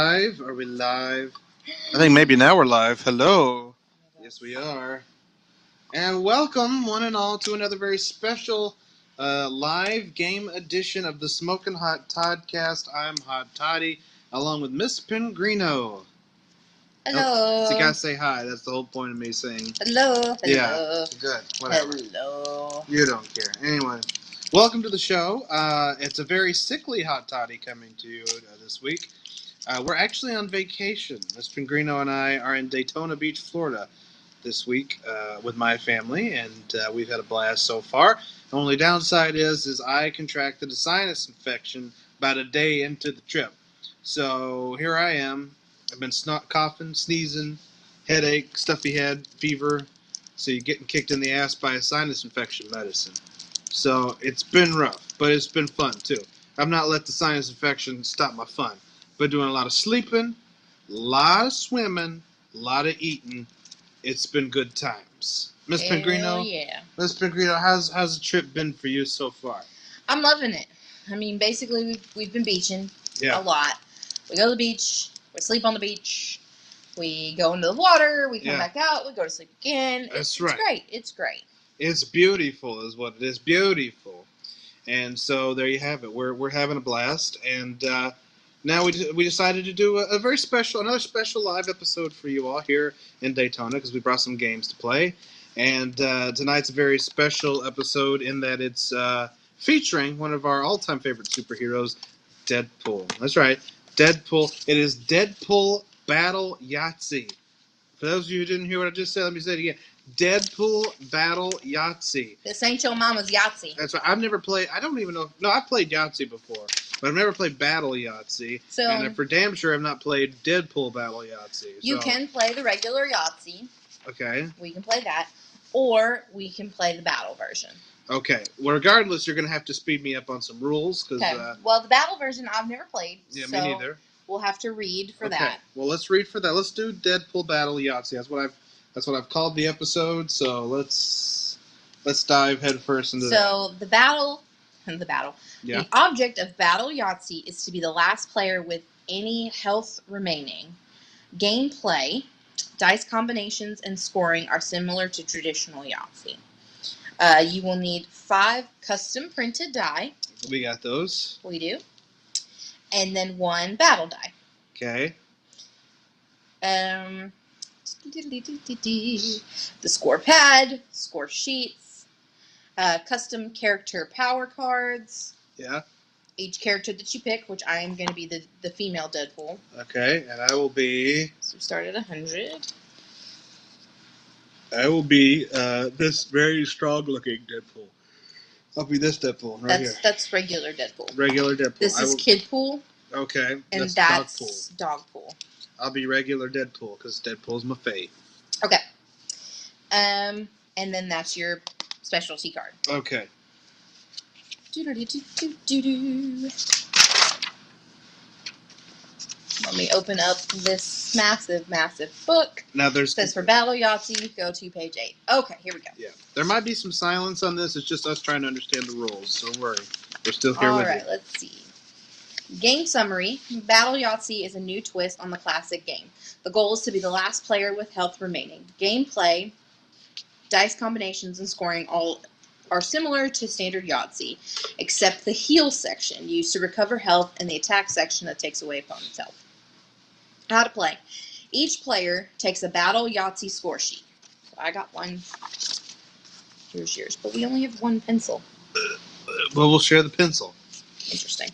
Live? Are we live? I think maybe now we're live. Hello. Yes, we are. And welcome, one and all, to another very special uh, live game edition of the Smoking Hot Toddcast. I'm Hot Toddy, along with Miss Pingrino. Hello. So you gotta say hi. That's the whole point of me saying. Hello. Hello. Yeah. Good. Whatever. Hello. You don't care. Anyway, welcome to the show. Uh, it's a very sickly hot toddy coming to you uh, this week. Uh, we're actually on vacation. Miss Pingrino and I are in Daytona Beach, Florida, this week uh, with my family, and uh, we've had a blast so far. The only downside is, is I contracted a sinus infection about a day into the trip. So here I am. I've been snot coughing, sneezing, headache, stuffy head, fever. So you're getting kicked in the ass by a sinus infection medicine. So it's been rough, but it's been fun too. I've not let the sinus infection stop my fun. Been doing a lot of sleeping, a lot of swimming, a lot of eating. It's been good times. Miss Hell Pingrino, yeah. Miss Pingrino, how's how's the trip been for you so far? I'm loving it. I mean, basically, we've, we've been beaching Yeah. a lot. We go to the beach. We sleep on the beach. We go into the water. We come Yeah. back out. We go to sleep again. That's it's, right. It's great. It's great. It's beautiful, is what it is. Beautiful. And so there you have it. We're we're having a blast, and uh, now we we decided to do a, a very special, another special live episode for you all here in Daytona because we brought some games to play, and uh, tonight's a very special episode in that it's uh, featuring one of our all-time favorite superheroes, Deadpool. That's right, Deadpool. It is Deadpool Battle Yahtzee. For those of you who didn't hear what I just said, let me say it again. Deadpool Battle Yahtzee. This ain't your mama's Yahtzee. That's right. I've never played. I don't even know. No, I've played Yahtzee before, but I've never played Battle Yahtzee. So and for damn sure, I've not played Deadpool Battle Yahtzee. you so- can play the regular Yahtzee. Okay. We can play that. Or we can play the battle version. Okay. Well, regardless, you're gonna have to speed me up on some rules because. Okay. Uh, well, the battle version I've never played. yeah, so me neither. We'll have to read for okay. that. Well, let's read for that. Let's do Deadpool Battle Yahtzee. That's what I've. That's what I've called the episode. So let's let's dive headfirst into that. So the battle, the battle. Yeah. The object of battle Yahtzee is to be the last player with any health remaining. Gameplay, dice combinations, and scoring are similar to traditional Yahtzee. Uh, you will need five custom printed die. We got those. We do, and then one battle die. Okay. Um, the score pad, score sheets, uh, custom character power cards. Yeah. Each character that you pick, which I am going to be the, the female Deadpool. Okay. And I will be. So we start at 100. I will be uh, this very strong looking Deadpool. I'll be this Deadpool right That's here. that's regular Deadpool. Regular Deadpool. This I is will, Kid Pool, okay. and that's, that's, Dogpool. Dog Pool. I'll be regular Deadpool because Deadpool's my fave. Okay. Um, and then that's your specialty card. Okay. Let me open up this massive, massive book. Now there's It says for Battle Yahtzee, go to page eight. Okay, here we go. yeah. There might be some silence on this. It's just us trying to understand the rules. Don't worry. We're still here All with right, let's see. Game summary Battle Yahtzee is a new twist on the classic game. The goal is to be the last player with health remaining. Gameplay, dice combinations, and scoring all are similar to standard Yahtzee, except the heal section used to recover health and the attack section that takes away opponent's health. How to play. Each player takes a Battle Yahtzee score sheet. So I got one. Here's yours, but we only have one pencil. Well, we'll share the pencil. Interesting.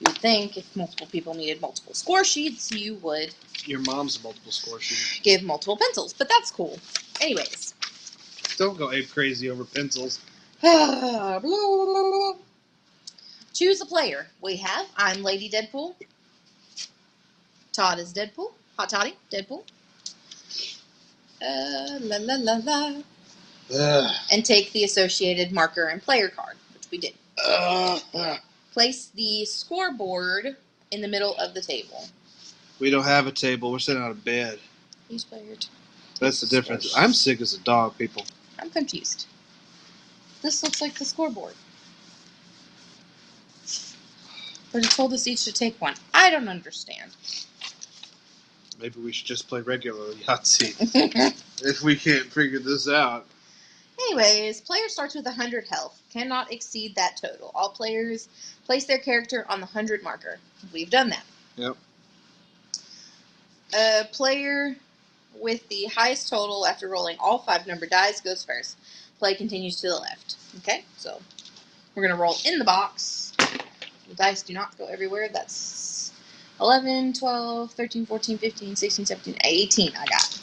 You would think if multiple people needed multiple score sheets, you would Your mom's multiple score sheet. give multiple pencils, but that's cool. Anyways. Don't go ape crazy over pencils. Choose a player. We have I'm Lady Deadpool. Todd is Deadpool. Hot Toddy, Deadpool. Uh, la la la la. Ugh. And take the associated marker and player card, which we did. Ugh. Ugh. Place the scoreboard in the middle of the table. We don't have a table. We're sitting on a bed. Use player two. That's the difference. I'm sick as a dog, people. I'm confused. This looks like the scoreboard. But it told us each to take one. I don't understand. Maybe we should just play regular Yahtzee if we can't figure this out. Anyways, player starts with 100 health, cannot exceed that total. All players place their character on the 100 marker. We've done that. Yep. A player with the highest total after rolling all five number dice goes first. Play continues to the left. Okay, so we're going to roll in the box. The dice do not go everywhere. That's 11, 12, 13, 14, 15, 16, 17, 18 I got.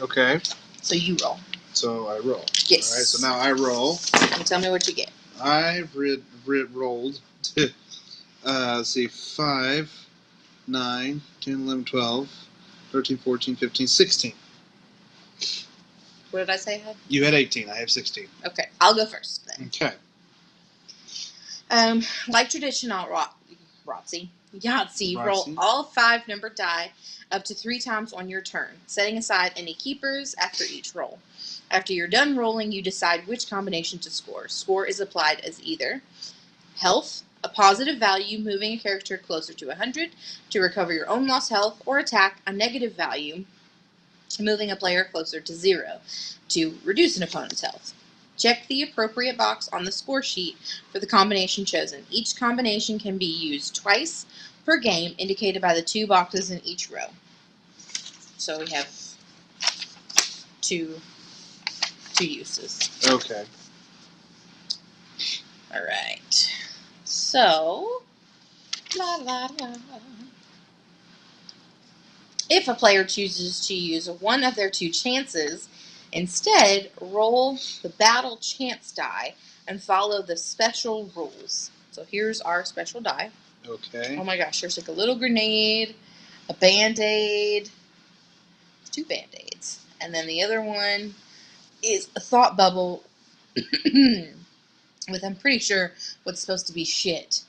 Okay, So you roll. so I roll. Yes. All right, so now I roll. And tell me what you get. I've rid, rid, rolled. uh, let's see, 5, 9, 10, 11, 12, 13, 14, 15, 16. What did I say? You had 18, I have 16. Okay, I'll go first then. Okay. Um, like traditional Ro- Yahtzee, Yahtzee, roll all five numbered die up to three times on your turn, setting aside any keepers after each roll. After you're done rolling, you decide which combination to score. Score is applied as either health, a positive value moving a character closer to 100 to recover your own lost health, or attack, a negative value moving a player closer to zero to reduce an opponent's health. Check the appropriate box on the score sheet for the combination chosen. Each combination can be used twice per game, indicated by the two boxes in each row. So we have two two uses. Okay. All right. So, la la la. If a player chooses to use one of their two chances, instead roll the battle chance die and follow the special rules. So here's our special die. Okay. Oh my gosh, there's like a little grenade, a band aid, two band aids, and then the other one is a thought bubble with, I'm pretty sure, what's supposed to be shit.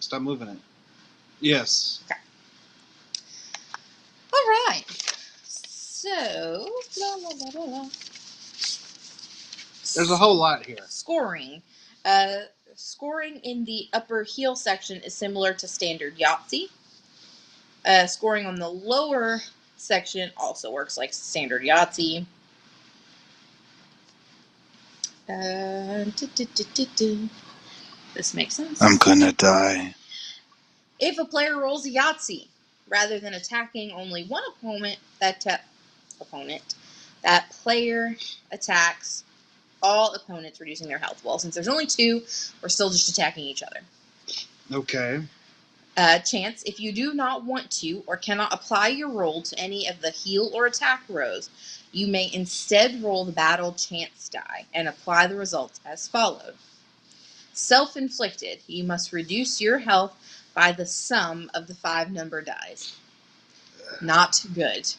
Stop moving it. Yes. All right. So, la, la, la, la, la. There's a whole lot here. scoring. Uh, scoring in the upper heal section is similar to standard Yahtzee. Uh, scoring on the lower section also works like standard Yahtzee. Uh. This makes sense. I'm gonna die. If a player rolls a Yahtzee, rather than attacking only one opponent, that ta- opponent, that player attacks all opponents, reducing their health. Well, since there's only two, we're still just attacking each other. Okay. Uh, chance, if you do not want to or cannot apply your roll to any of the heal or attack rows, you may instead roll the battle chance die and apply the results as followed. Self inflicted, you must reduce your health by the sum of the five number dice. Not good.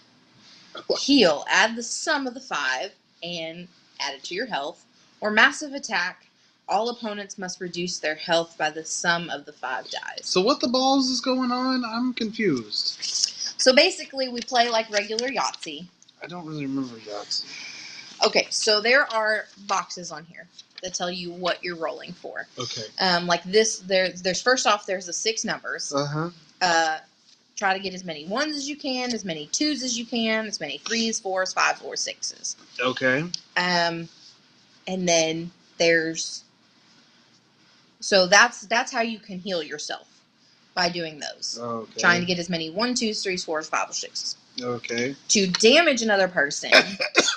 Heal, add the sum of the five and add it to your health. Or massive attack, all opponents must reduce their health by the sum of the five dice. So what the balls is going on? I'm confused. So basically, we play like regular Yahtzee. I don't really remember Yahtzee. Okay, so there are boxes on here that tell you what you're rolling for. Okay. Um, like this, there, there's first off, there's the six numbers. Uh huh. Uh, try to get as many ones as you can, as many twos as you can, as many threes, fours, fives, or sixes. Okay. Um, and then there's so that's that's how you can heal yourself by doing those. Okay. Trying to get as many one, twos, threes, fours, fives, or sixes. Okay. to damage another person,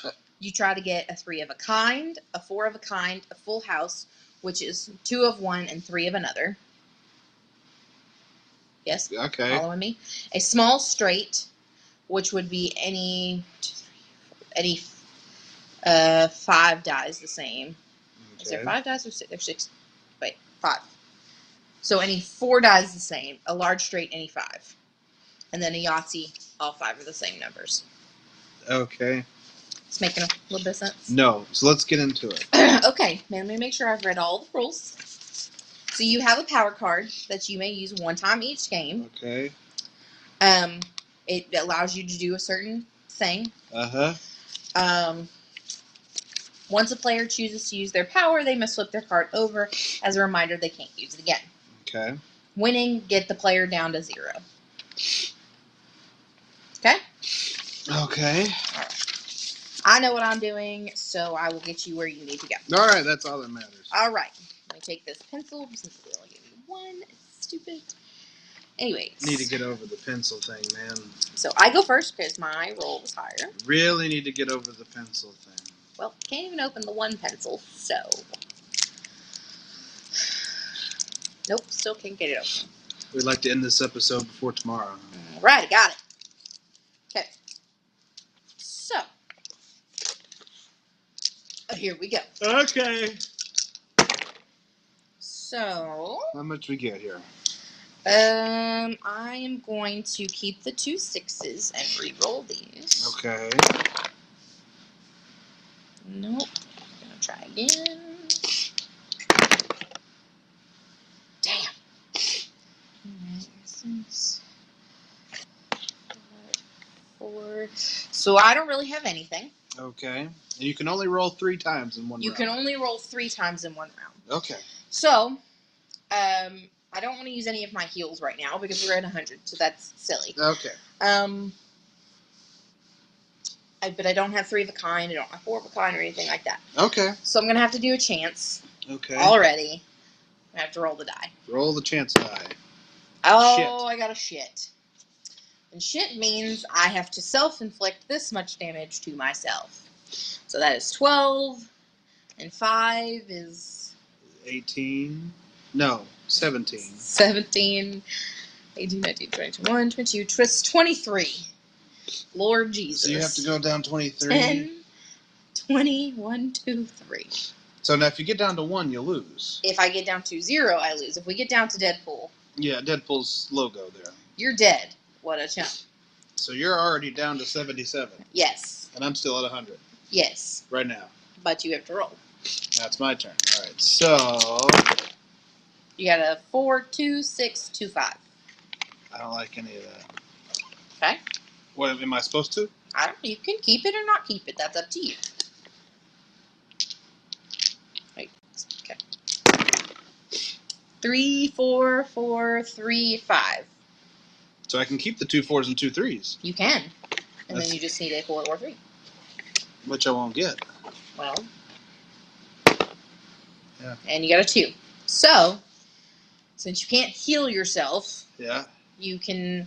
you try to get a three of a kind, a four of a kind, a full house, which is two of one and three of another. Yes, Okay. following me. A small straight, which would be any two, three, four, any uh, five dies the same. Is there Okay. five dies or six? There's six. Wait, five. So any four dies the same. A large straight, any five. And then a Yahtzee, all five are the same numbers. Okay. It's making a little bit of sense. No. So let's get into it. okay, now let me make sure I've read all the rules. So you have a power card that you may use one time each game. Okay. Um, it allows you to do a certain thing. Uh huh. Um, once a player chooses to use their power, they must flip their card over as a reminder they can't use it again. Okay. winning, get the player down to zero. Okay? Okay. I know what I'm doing, so I will get you where you need to go. All right, that's all that matters. All right. Let me take this pencil since we only give you one. It's stupid. Anyways. Need to get over the pencil thing, man. So I go first because my roll was higher. Really need to get over the pencil thing. Well, can't even open the one pencil, so. Nope, still can't get it open. We'd like to end this episode before tomorrow. Alright, got it. Okay. So. Oh, here we go. Okay. So. How much we get here? Um, I am going to keep the two sixes and re-roll these. Okay. Nope. I'm Gonna try again. Damn. Alright, six, five, Four. So I don't really have anything. Okay. And you can only roll three times in one You round. can only roll three times in one round. Okay. So, um, I don't want to use any of my heals right now because we're at 100, so that's silly. Okay. Um, I, but I don't have three of a kind. I don't have four of a kind or anything like that. Okay. So I'm gonna have to do a chance Okay. already. I have to roll the die. Roll the chance die. Oh, Shit. I got a shit. And shit means I have to self-inflict this much damage to myself. So that is 12, and 5 is 18. No, 17. 17, 18, 19, 20, 21, 22, twist 23. Lord Jesus. So you have to go down 23. 10, 20, 1, 2, 3. So now if you get down to one, you lose. If I get down to 0, I lose. If we get down to Deadpool, Yeah, Deadpool's logo there. you're dead. What a chump. So you're already down to 77. Yes. And I'm still at 100 Yes. right now. But you have to roll. That's my turn. All right. So You got a 4, 2, 6, 2, 5. I don't like any of that. Okay. What am I supposed to? I don't You can keep it or not keep it. That's up to you. Wait. Okay. Three, four, four, three, five. So I can keep the two fours and two threes, You can. And That's- then you just need a four or three. which I won't get. Well. Yeah. And you got a two. So, since you can't heal yourself, Yeah. you can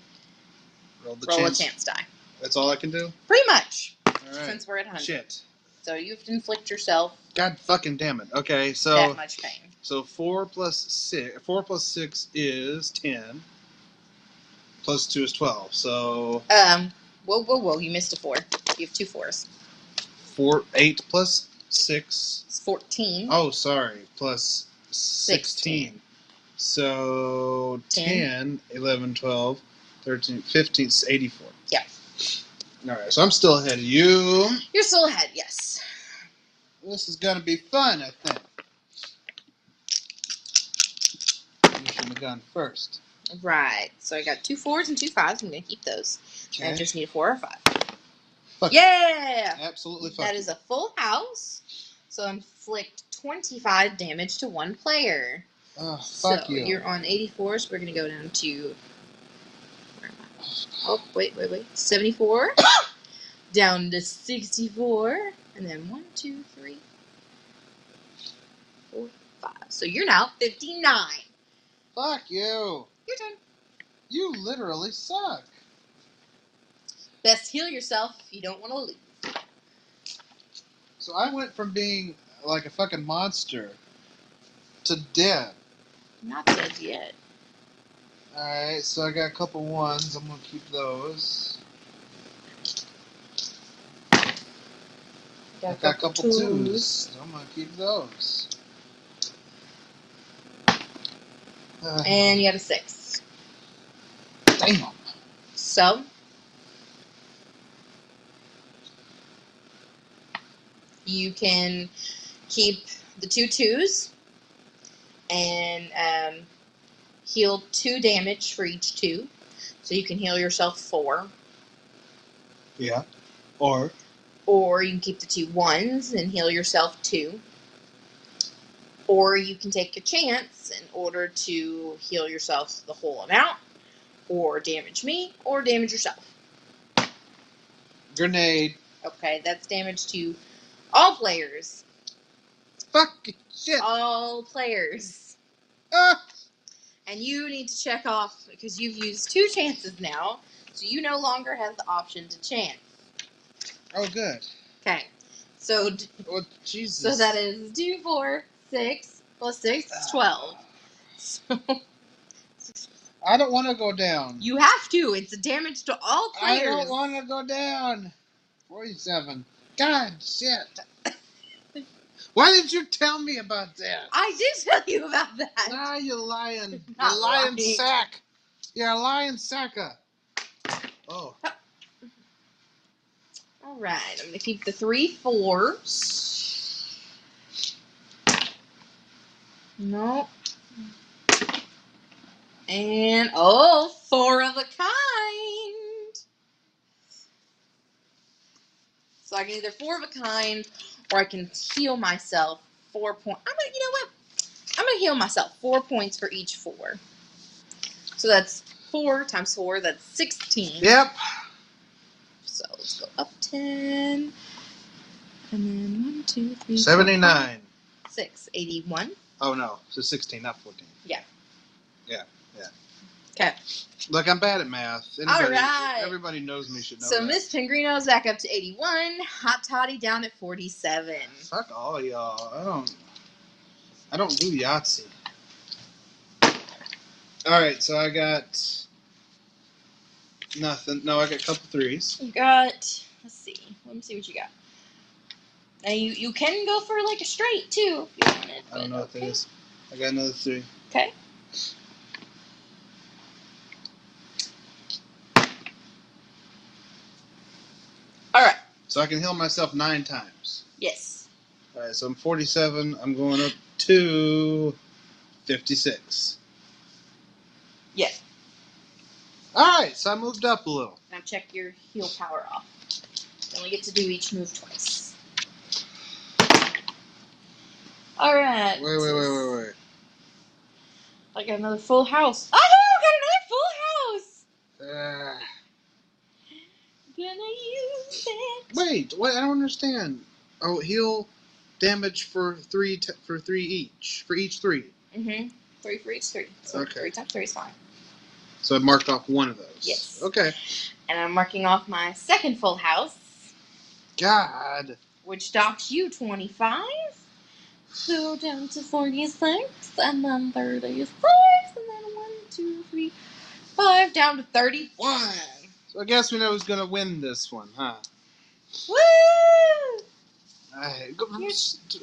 Roll the roll chance. a chance die. That's all I can do. Pretty much. All right. Since we're at 100. Shit. So you have to inflict yourself God fucking damn it. Okay, so that much pain. so four plus six. Four plus six is ten. Plus two is twelve. So Um, whoa, whoa, whoa! You missed a four. You have two fours. four, eight plus six. It's fourteen. Oh, sorry. Plus 16. So 10, 11, 12, 13, 15, 84. Yeah. All right, so I'm still ahead of you. You're still ahead. Yes. This is going to be fun, I think. You should have gone first. Right. So I got two fours and two fives. I'm gonna keep those. I Okay. just need a four or five. Fuck. Yeah. Absolutely. That is a full house. So inflict 25 damage to one player. Oh, fuck so you. you're on 84, so we're going to go down to. where am I? Oh, wait, wait, wait. 74. down to 64. And then one, two, three, four, five. So you're now 59. Fuck you. Your turn. You literally suck. Best heal yourself if you don't want to lose. So I went from being like a fucking monster to dead. Not dead yet. Alright, so I got a couple ones. I'm gonna keep those. I got a couple twos. So I'm gonna keep those. Uh, And you got a six. Damn. So you can keep the two twos and um, heal two damage for each two. So you can heal yourself four. Yeah. Or Or you can keep the two ones and heal yourself two. Or you can take a chance in order to heal yourself the whole amount, or damage me, or damage yourself. Grenade. Okay, that's damage to all players. Fucking shit. All players. Ah! And you need to check off because you've used two chances now, so you no longer have the option to chance. Oh, good. Okay, so d- Oh, Jesus. so that is two, four, six plus six is twelve. So I don't want to go down. you have to. It's a damage to all players. I don't want to go down. 47. God, shit. Why didn't you tell me about that? I did tell you about that. Ah, you lying. You Not lying sack. You're a lying sacker. Oh. All right, I'm gonna keep the three fours. Nope. And oh, four of a kind. So I can either four of a kind, or I can heal myself four point. I'm gonna, you know what? I'm gonna heal myself four points for each four. So that's four times four. That's sixteen. Yep. So let's go up 10. And then 1, 2, 3, 4, 79. 6, 81. Oh, no. So 16, not 14. Okay. Look, I'm bad at math. All Anybody, right. Everybody knows me should know So that. Miss Pingrino's back up to 81. Hot Toddy down at 47. Fuck all y'all. I don't. I don't do Yahtzee. All right, so I got nothing. No, I got a couple threes. You got, let's see. Let me see what you got. Now you, you can go for like a straight too if you wanted. I don't know what that is. I got another three. Okay. All right. So I can heal myself nine times. Yes. All right, so I'm 47. I'm going up to 56. Yes. All right, so I moved up a little. Now check your heal power off. You only get to do each move twice. All right. Wait, wait, wait, wait, wait. I got another full house. I got another full house. Uh, Gonna use it. Wait, wait, I don't understand. Oh, heal damage for three t- for three each for each three. Mm-hmm. Three for each three. So Okay. three times three is fine. So I marked off one of those. Yes. Okay. And I'm marking off my second full house, God. which docks you 25. So down to 46, and then 36, and then 1, 2, 3, 5, down to 31. So I guess we know who's gonna win this one, huh? Woo! Alright.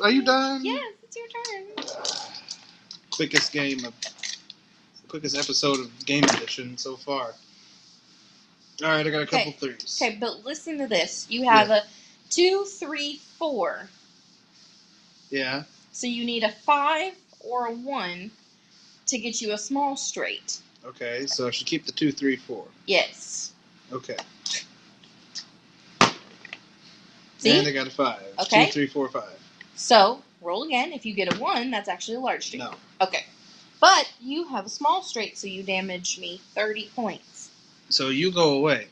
Are you done? Yes, it's your turn. Quickest game of quickest episode of Game Edition so far. All right, I got a couple Okay. threes. Okay, but listen to this. You have a two, three, four. Yeah. So you need a 5 or a 1 to get you a small straight. Okay, so I should keep the two, three, four. Yes. Okay. See? And I got a five. Okay. Two, three, four, five. So roll again. If you get a 1, that's actually a large straight. No. Okay. But you have a small straight, so you damage me 30 points. So you go away.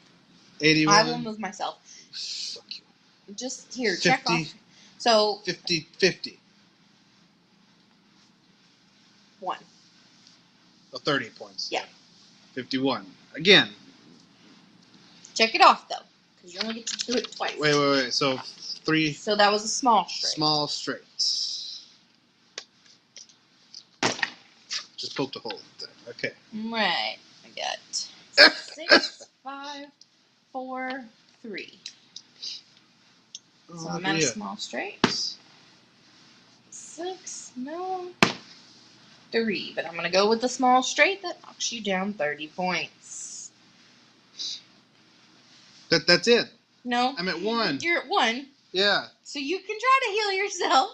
Eighty-one. I will move myself. Fuck you. Just here, check 50. off. So, 50, 50. 1. Oh, 30 points. Yeah. 51. Again. Check it off, though, you only get to do it twice. Wait, wait, wait. So three So that was a small straight. small straight. Just poked a hole there. Okay. Right. I got six, five, four, three. Oh, So look I'm at a small straight. Six, no. Three, but I'm gonna go with the small straight that knocks you down 30 points. That, that's it. No. I'm at one. You're at one, Yeah. so you can try to heal yourself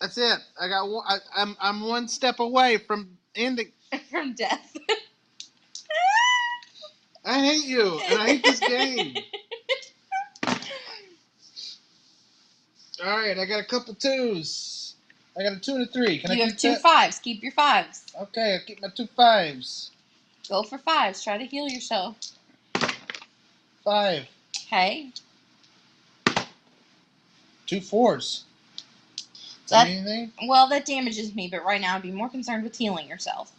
That's it. I got one. I, I'm I'm one step away from ending. from death. I hate you, and I hate this game. All right, I got a couple twos. I got a two and a three. Can you I have two that? fives. Keep your fives. Okay, I'll keep my two fives. Go for fives. Try to heal yourself. Five. Okay. Two fours. So that, Anything? well, that damages me, but right now I'd be more concerned with healing yourself.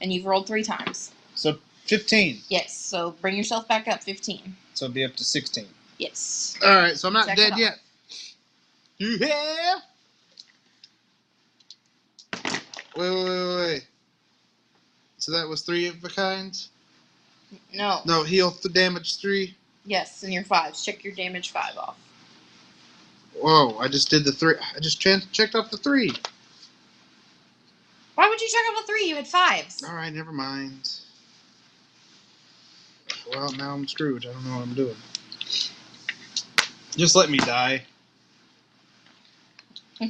And you've rolled three times. So fifteen. Yes, so bring yourself back up 15. So it'll be up to sixteen. Yes. All right, so I'm not Check dead off. yet. Yeah. Wait, wait, wait, wait. So that was three of a kind. No. No, heal the damage three. Yes, and your fives. Check your damage five off. Whoa! I just did the three. I just chan- checked off the three. Why would you check off a three? You had fives. All right, never mind. Well, now I'm screwed. I don't know what I'm doing. Just let me die.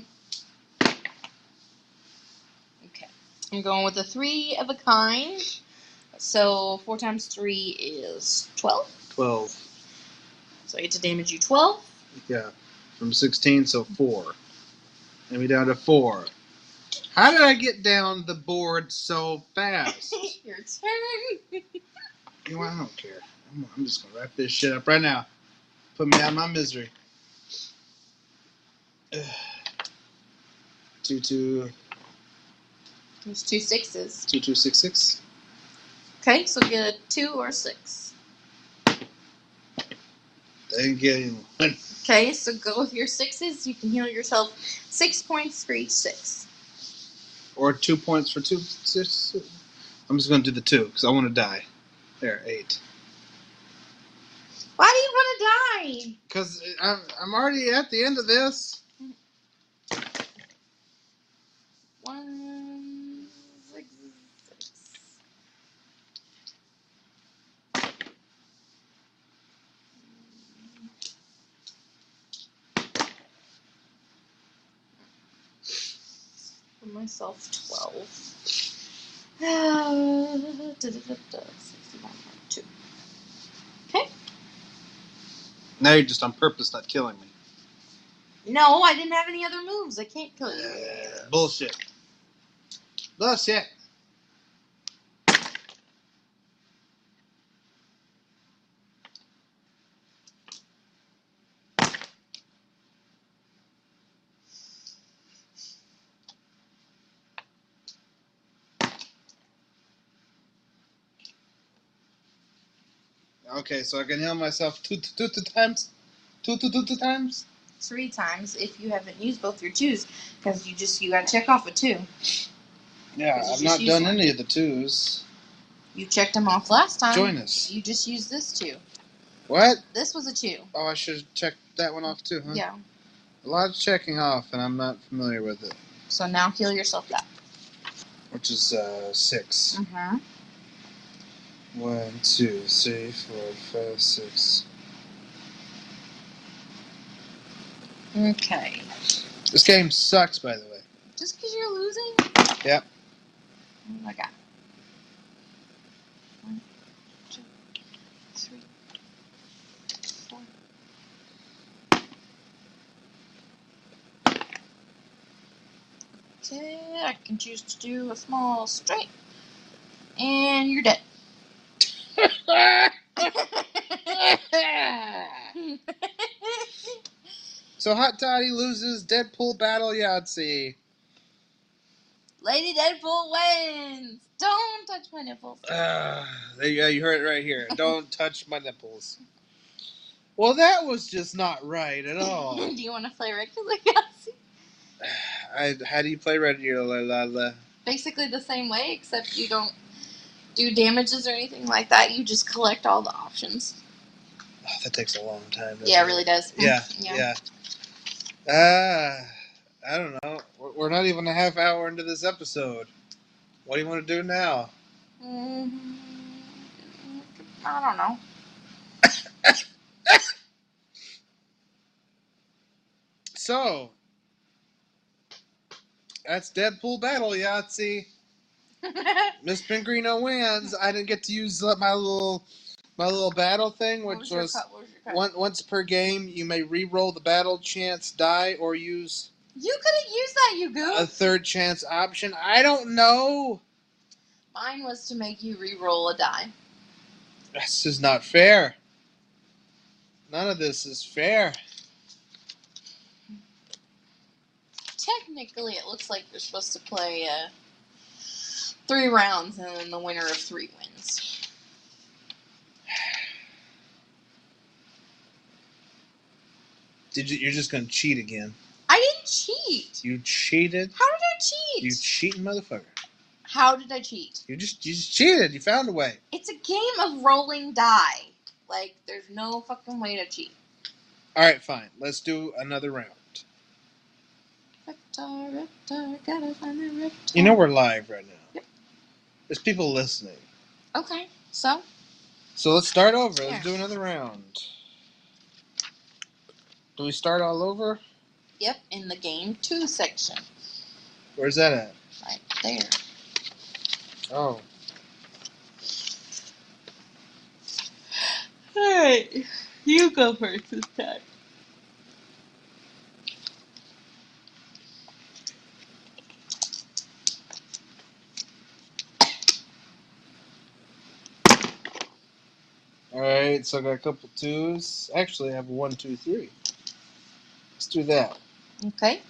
Okay. I'm going with a three of a kind. So four times three is 12. Twelve. So I get to damage you 12. Yeah, from sixteen, so four. And we down to four. How did I get down the board so fast? your turn. You know? I don't care. I'm, I'm just gonna wrap this shit up right now. Put me out of my misery. Two two There's two sixes. two two six six. Okay, so get a two or a six. Didn't get anyone. Okay, so go with your sixes. You can heal yourself six points for each six. Or two points for two. Six. I'm just gonna do the two because I want to die. There, eight. Why do you want to die? Because I'm, I'm already at the end of this. One, six, six. For myself, 12. Uh, da, da, da, da, 61.2. Okay. Now you're just on purpose not killing me. No, I didn't have any other moves. I can't kill you. Bullshit. Bullshit. Okay, so I can heal myself two, two, two, two times? Two, two, two, two times? Three times if you haven't used both your twos, because you just you gotta check off a two. Yeah, I've not done one. any of the twos. You checked them off last time. Join us. You just used this two. What? This was a two. Oh, I should have checked that one off too, huh? Yeah. A lot of checking off, and I'm not familiar with it. So now heal yourself back. Which is uh, six. Mm-hmm. One, two, three, four, five, six. Okay. This game sucks, by the way. Just because you're losing? Yep. Oh my god. One, two, three, four. Okay, I can choose to do a small straight. And you're dead. so Hot Toddy loses Deadpool Battle Yahtzee. Lady Deadpool wins! Don't touch my nipples. Uh, there you heard it right here. Don't touch my nipples. Well, that was just not right at all. do you want to play regular Yahtzee? I, how do you play regular? La, la? Basically the same way, except you don't do damages or anything like that. You just collect all the options. Oh, that takes a long time. Yeah, it really does. Yeah, Yeah. yeah. Ah, I don't know. We're- We're not even a half hour into this episode. What do you want to do now? Mm-hmm. I don't know. So, that's Deadpool Battle Yahtzee. Miss Pingrino wins. I didn't get to use my little my little battle thing, which was your was was one, once per game. You may re-roll the battle chance die or use You could have used that, you goof. A third chance option? I don't know. Mine was to make you re-roll a die. This is not fair. None of this is fair. Technically, it looks like you're supposed to play uh, three rounds, and then the winner of three wins. Did you? You're just gonna cheat again? I didn't cheat. You cheated. How did I cheat? You cheating motherfucker. How did I cheat? You just you just cheated. You found a way. It's a game of rolling die. Like, there's no fucking way to cheat. All right, fine. Let's do another round. Reptar, reptar, gotta find the reptar. You know we're live right now. There's people listening. Okay, so So let's start over. Let's do another round. Do we start all over? yep, in the game two section, Where's that at? right there. Oh. Alright, you go first this time. So I got a couple twos. Actually, I have one, two, three. Let's do that. Okay.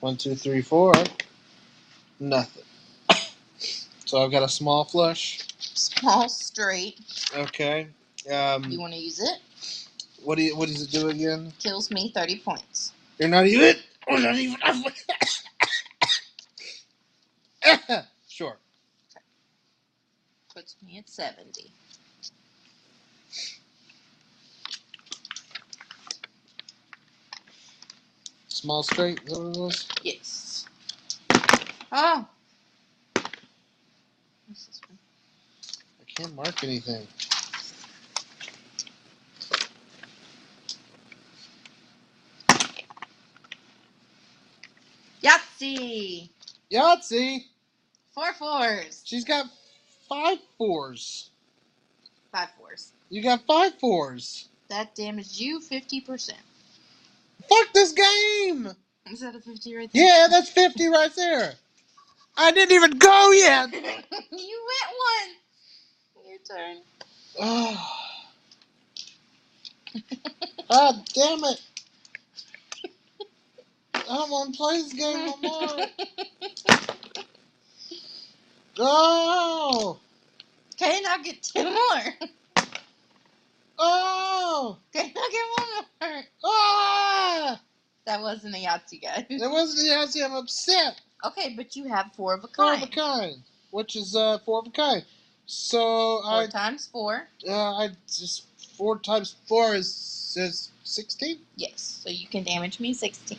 One, two, three, four. Nothing. So I've got a small flush. Small straight. Okay. Um, You want to use it? what do you, what does it do again? Kills me 30 points. You're not even. We're not even. sure. Puts me at 70. Small straight. Is that what it was? Yes. Oh! What's this one? I can't mark anything. Yahtzee! Yahtzee. Four fours. She's got five fours. Five fours. You got five fours. That damaged you 50%. Fuck this game. Is that a 50 right there? Yeah, that's fifty right there. I didn't even go yet. you went one! Your turn. Oh. God damn it. I don't want to play this game no more. Oh! Okay, now get two more. Oh! Okay, now get one more. Ah! That wasn't a Yahtzee, guys. It wasn't a Yahtzee. I'm upset. Okay, but you have four of a kind. Four kind. of a kind, which is uh, four of a kind. So Four I, times four. uh, I just four times four is is sixteen. Yes, so you can damage me 16.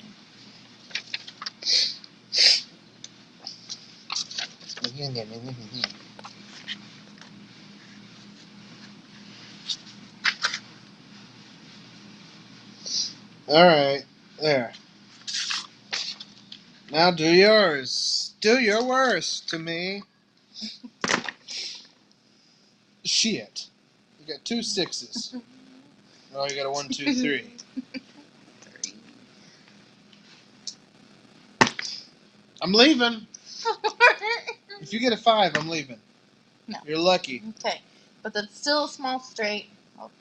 All right, there. Now do yours. Do your worst to me. Shit. You got two sixes. Oh, you got a one, two, three. Three. I'm leaving. If you get a five, I'm leaving. No. You're lucky. okay, but that's still a small straight. Oh,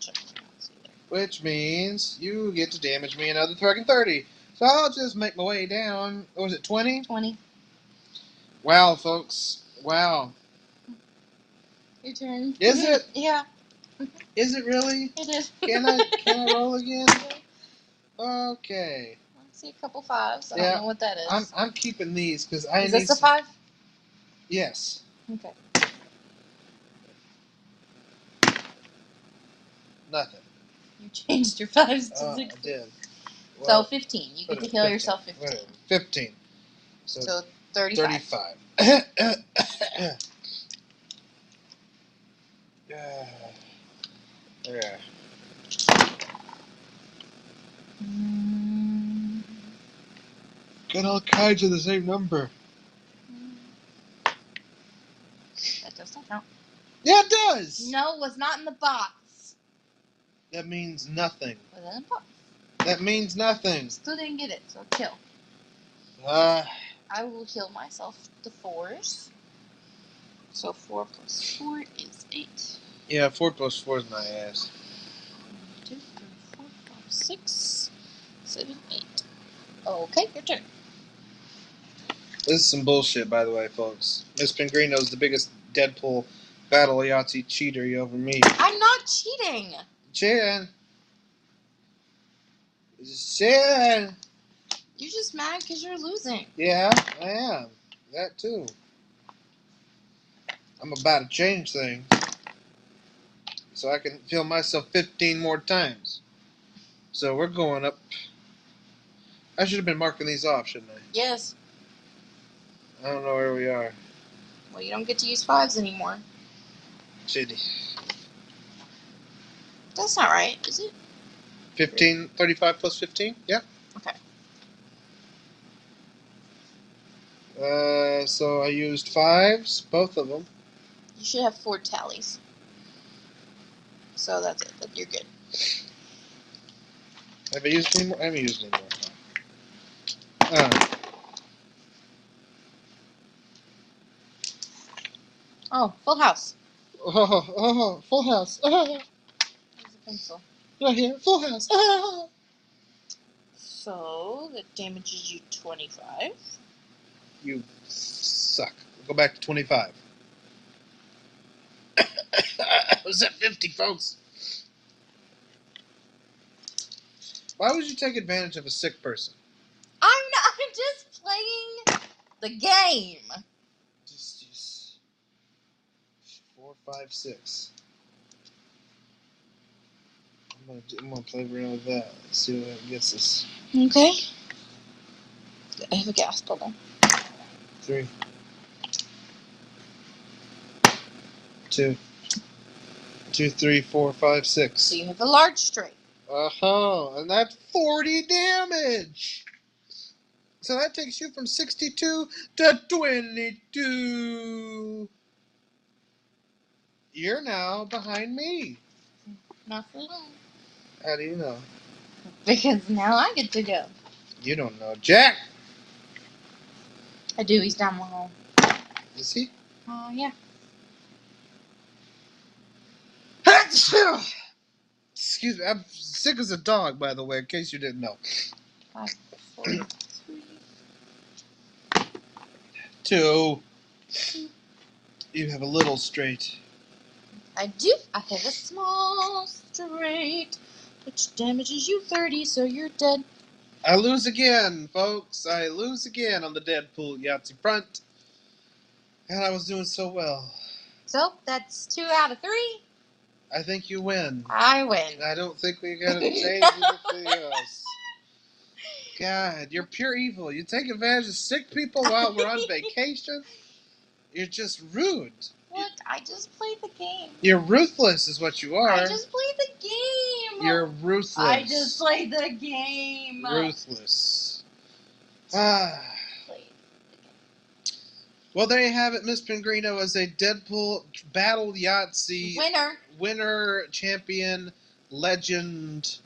check my Yahtzee there. Which means you get to damage me another fucking 30. So I'll just make my way down. What was it, 20? 20. Wow, folks. Wow. Your turn. Is it? Yeah, Is it really? it is. Can I can I roll again? Okay. I see a couple fives. I Yeah, don't know what that is. I'm I'm keeping these because I is need this a five? Yes. Okay. Nothing. You changed your fives to Oh, I six. did. So Well, 15. You get to heal yourself 15. Whatever. 15. So, So 35. 35. yeah. Yeah. Mm, Got all kinds of the same number. That doesn't count. Does. No, it was not in the box. That means nothing. Was in the box. That means nothing. Still didn't get it, so kill. Uh, I will heal myself the fours. So four plus four is eight. yeah, four plus four is my ass. One, two, three, four, five, six, seven, eight. Okay, your turn. This is some bullshit, by the way, folks. Miss Pingrino's the biggest Deadpool battle Yahtzee cheater you ever meet. I'm not cheating. Chin. Chin. You're just mad because you're losing. Yeah, I am. That too. I'm about to change things. So I can heal myself 15 more times. So we're going up. I should have been marking these off, shouldn't I? Yes. I don't know where we are. Well, you don't get to use fives anymore. Shitty. That's not right, is it? 15, 35 plus 15? Yeah. Okay. Uh, so I used fives, both of them. You should have four tallies. So that's it. You're good. Have I used any more? I haven't used any more. Uh, Oh, full house. Oh, oh, full house. Uh-huh. Oh, There's a pencil. right here, full house. Oh. So that damages you 25. You suck. Go back to 25. Was that 50, folks? Why would you take advantage of a sick person? I'm not. I'm just playing the game. Just, just four, five, six. I'm gonna, do- I'm gonna play around with that. Let's See what it gets us. Okay. I have a gas bubble. Three, two, two, three, four, five, six. So you have a large straight. Uh huh. And that's 40 damage. So that takes you from 62 to 22. You're now behind me. Not for long. How do you know? Because now I get to go. You don't know. Jack! I do. He's down the hall. Is he? Oh, yeah. Excuse me. I'm sick as a dog, by the way, in case you didn't know. Five, four, three. Two. You have a little straight. I do. I have a small straight, which damages you 30, so you're dead. I lose again, folks. I lose again on the Deadpool Yahtzee front. And I was doing so well. So that's two out of three. I think you win. I win. I don't think we gotta change anything else. God, you're pure evil. You take advantage of sick people while we're on vacation. You're just rude. What? I just played the game. You're ruthless, is what you are. I just played the game. You're ruthless. I just played the game. ruthless. Ah. Well, there you have it. Miss Pingrino as a Deadpool Battle Yahtzee Winner. winner, champion, legend,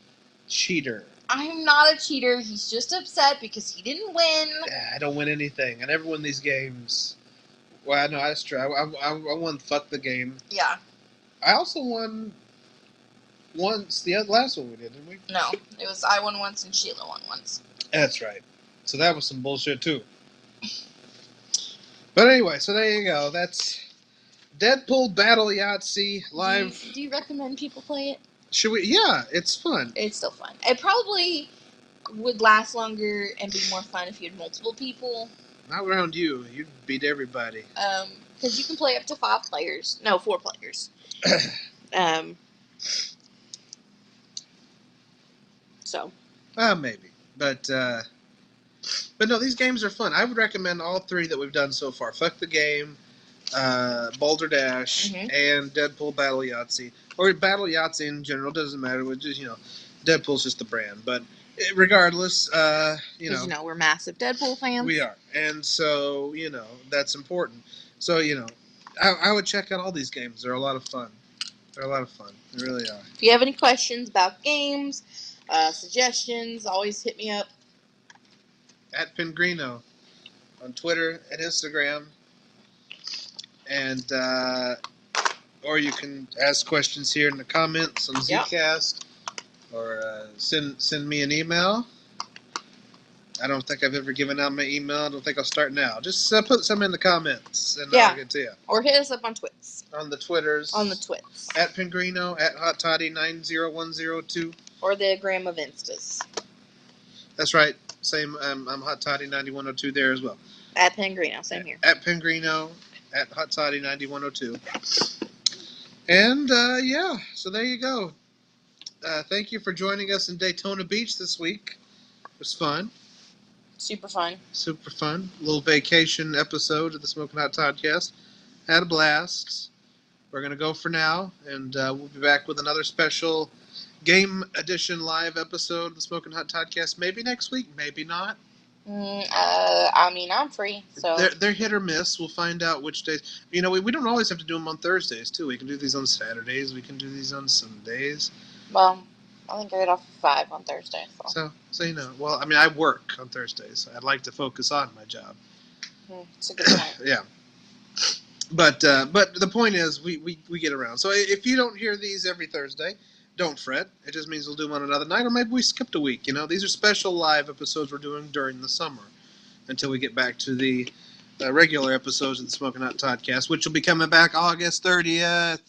cheater. I'm not a cheater. He's just upset because he didn't win. Ah, I don't win anything. I never win these games. Well, no, that's true. I, I, I I won fuck the game. Yeah. I also won once the last one we did, didn't we? No. It was I won once and Sheila won once. That's right. So that was some bullshit too. But anyway, so there you go. That's Deadpool Battle Yahtzee live. Do you, do you recommend people play it? Should we? Yeah, it's fun. It's still fun. It probably would last longer and be more fun if you had multiple people. Not around you. You'd beat everybody. Um, because you can play up to five players. No, four players. um. So Uh, maybe. But uh, but no, these games are fun. I would recommend all three that we've done so far. Fuck the game, uh, Boulder Dash, Mhm. and Deadpool Battle Yahtzee, or Battle Yahtzee in general. Doesn't matter. Which is you know, Deadpool's just the brand. But regardless, uh, you know, you know we're massive Deadpool fans. we are, and so you know that's important. So you know, I, I would check out all these games. They're a lot of fun. They're a lot of fun. They really are. If you have any questions about games, uh, suggestions, always hit me up. At Pingrino on Twitter and Instagram, and uh, or you can ask questions here in the comments on Yep. Zcast, or uh, send send me an email. I don't think I've ever given out my email. I don't think I'll start now. Just uh, put some in the comments, and Yeah. I'll get to you Or hit us up on Twits. on the Twitters. On the Twits. at Pingrino at Hot Toddy nine zero one zero two. Or the gram of Instas. That's right. Same. Um, I'm Hot Toddy ninety one hundred two there as well. At Pingrino, same here. At Pingrino at Hot Toddy ninety one hundred two. And uh, yeah, so there you go. Uh, thank you for joining us in Daytona Beach this week. It was fun, Super fun. super fun. little vacation episode of the Smoking Hot Podcast. Had a blast. We're gonna go for now, and uh, we'll be back with another special game edition live episode of the Smoking Hot Podcast. Maybe next week, maybe not. Mm, uh, I mean, I'm free, so They're, they're hit or miss. We'll find out which days. You know, we, we don't always have to do them on Thursdays too. We can do these on Saturdays. We can do these on Sundays. Well, I think I get off at five on Thursday. So, So, so you know. Well, I mean, I work on Thursdays. So I'd like to focus on my job. mm, it's a good point. Yeah. But uh, but the point is, we, we, we get around. So if you don't hear these every Thursday, don't fret. It just means we'll do them on another night, or maybe we skipped a week. You know, these are special live episodes we're doing during the summer until we get back to the uh, regular episodes of the Smoking Hot Toddcast, which will be coming back August 30th.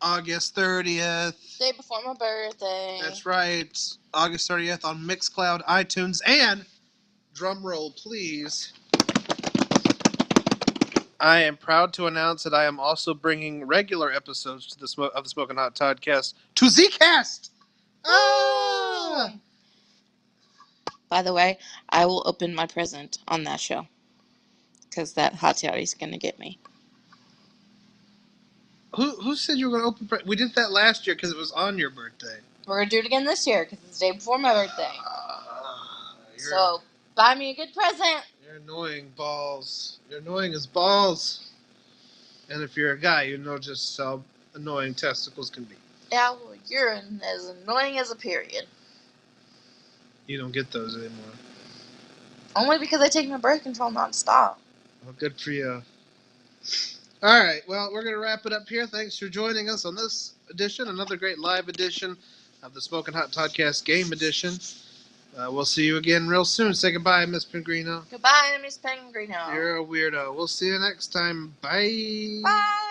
August 30th. Day before my birthday. That's right. August 30th on Mixcloud, iTunes, and drum roll, please. I am proud to announce that I am also bringing regular episodes to the Smo- of the Smoking Hot Toddcast to Zcast. Ah! By the way, I will open my present on that show. Because that hot toddy's going to get me. Who who said you were going to open? Pre- we did that last year because it was on your birthday. We're going to do it again this year because it's the day before my birthday. Ah, you're, So, buy me a good present. you're annoying balls. You're annoying as balls. And if you're a guy, you know just how annoying testicles can be. Yeah, well, you're an- as annoying as a period. You don't get those anymore. Only because I take my birth control nonstop. Well, good for you. All right. Well, we're going to wrap it up here. Thanks for joining us on this edition, another great live edition of the Smoking Hot Podcast Game Edition. Uh, we'll see you again real soon. Say goodbye, Miss Pingrino. Goodbye, Miss Pingrino. You're a weirdo. We'll see you next time. Bye. Bye.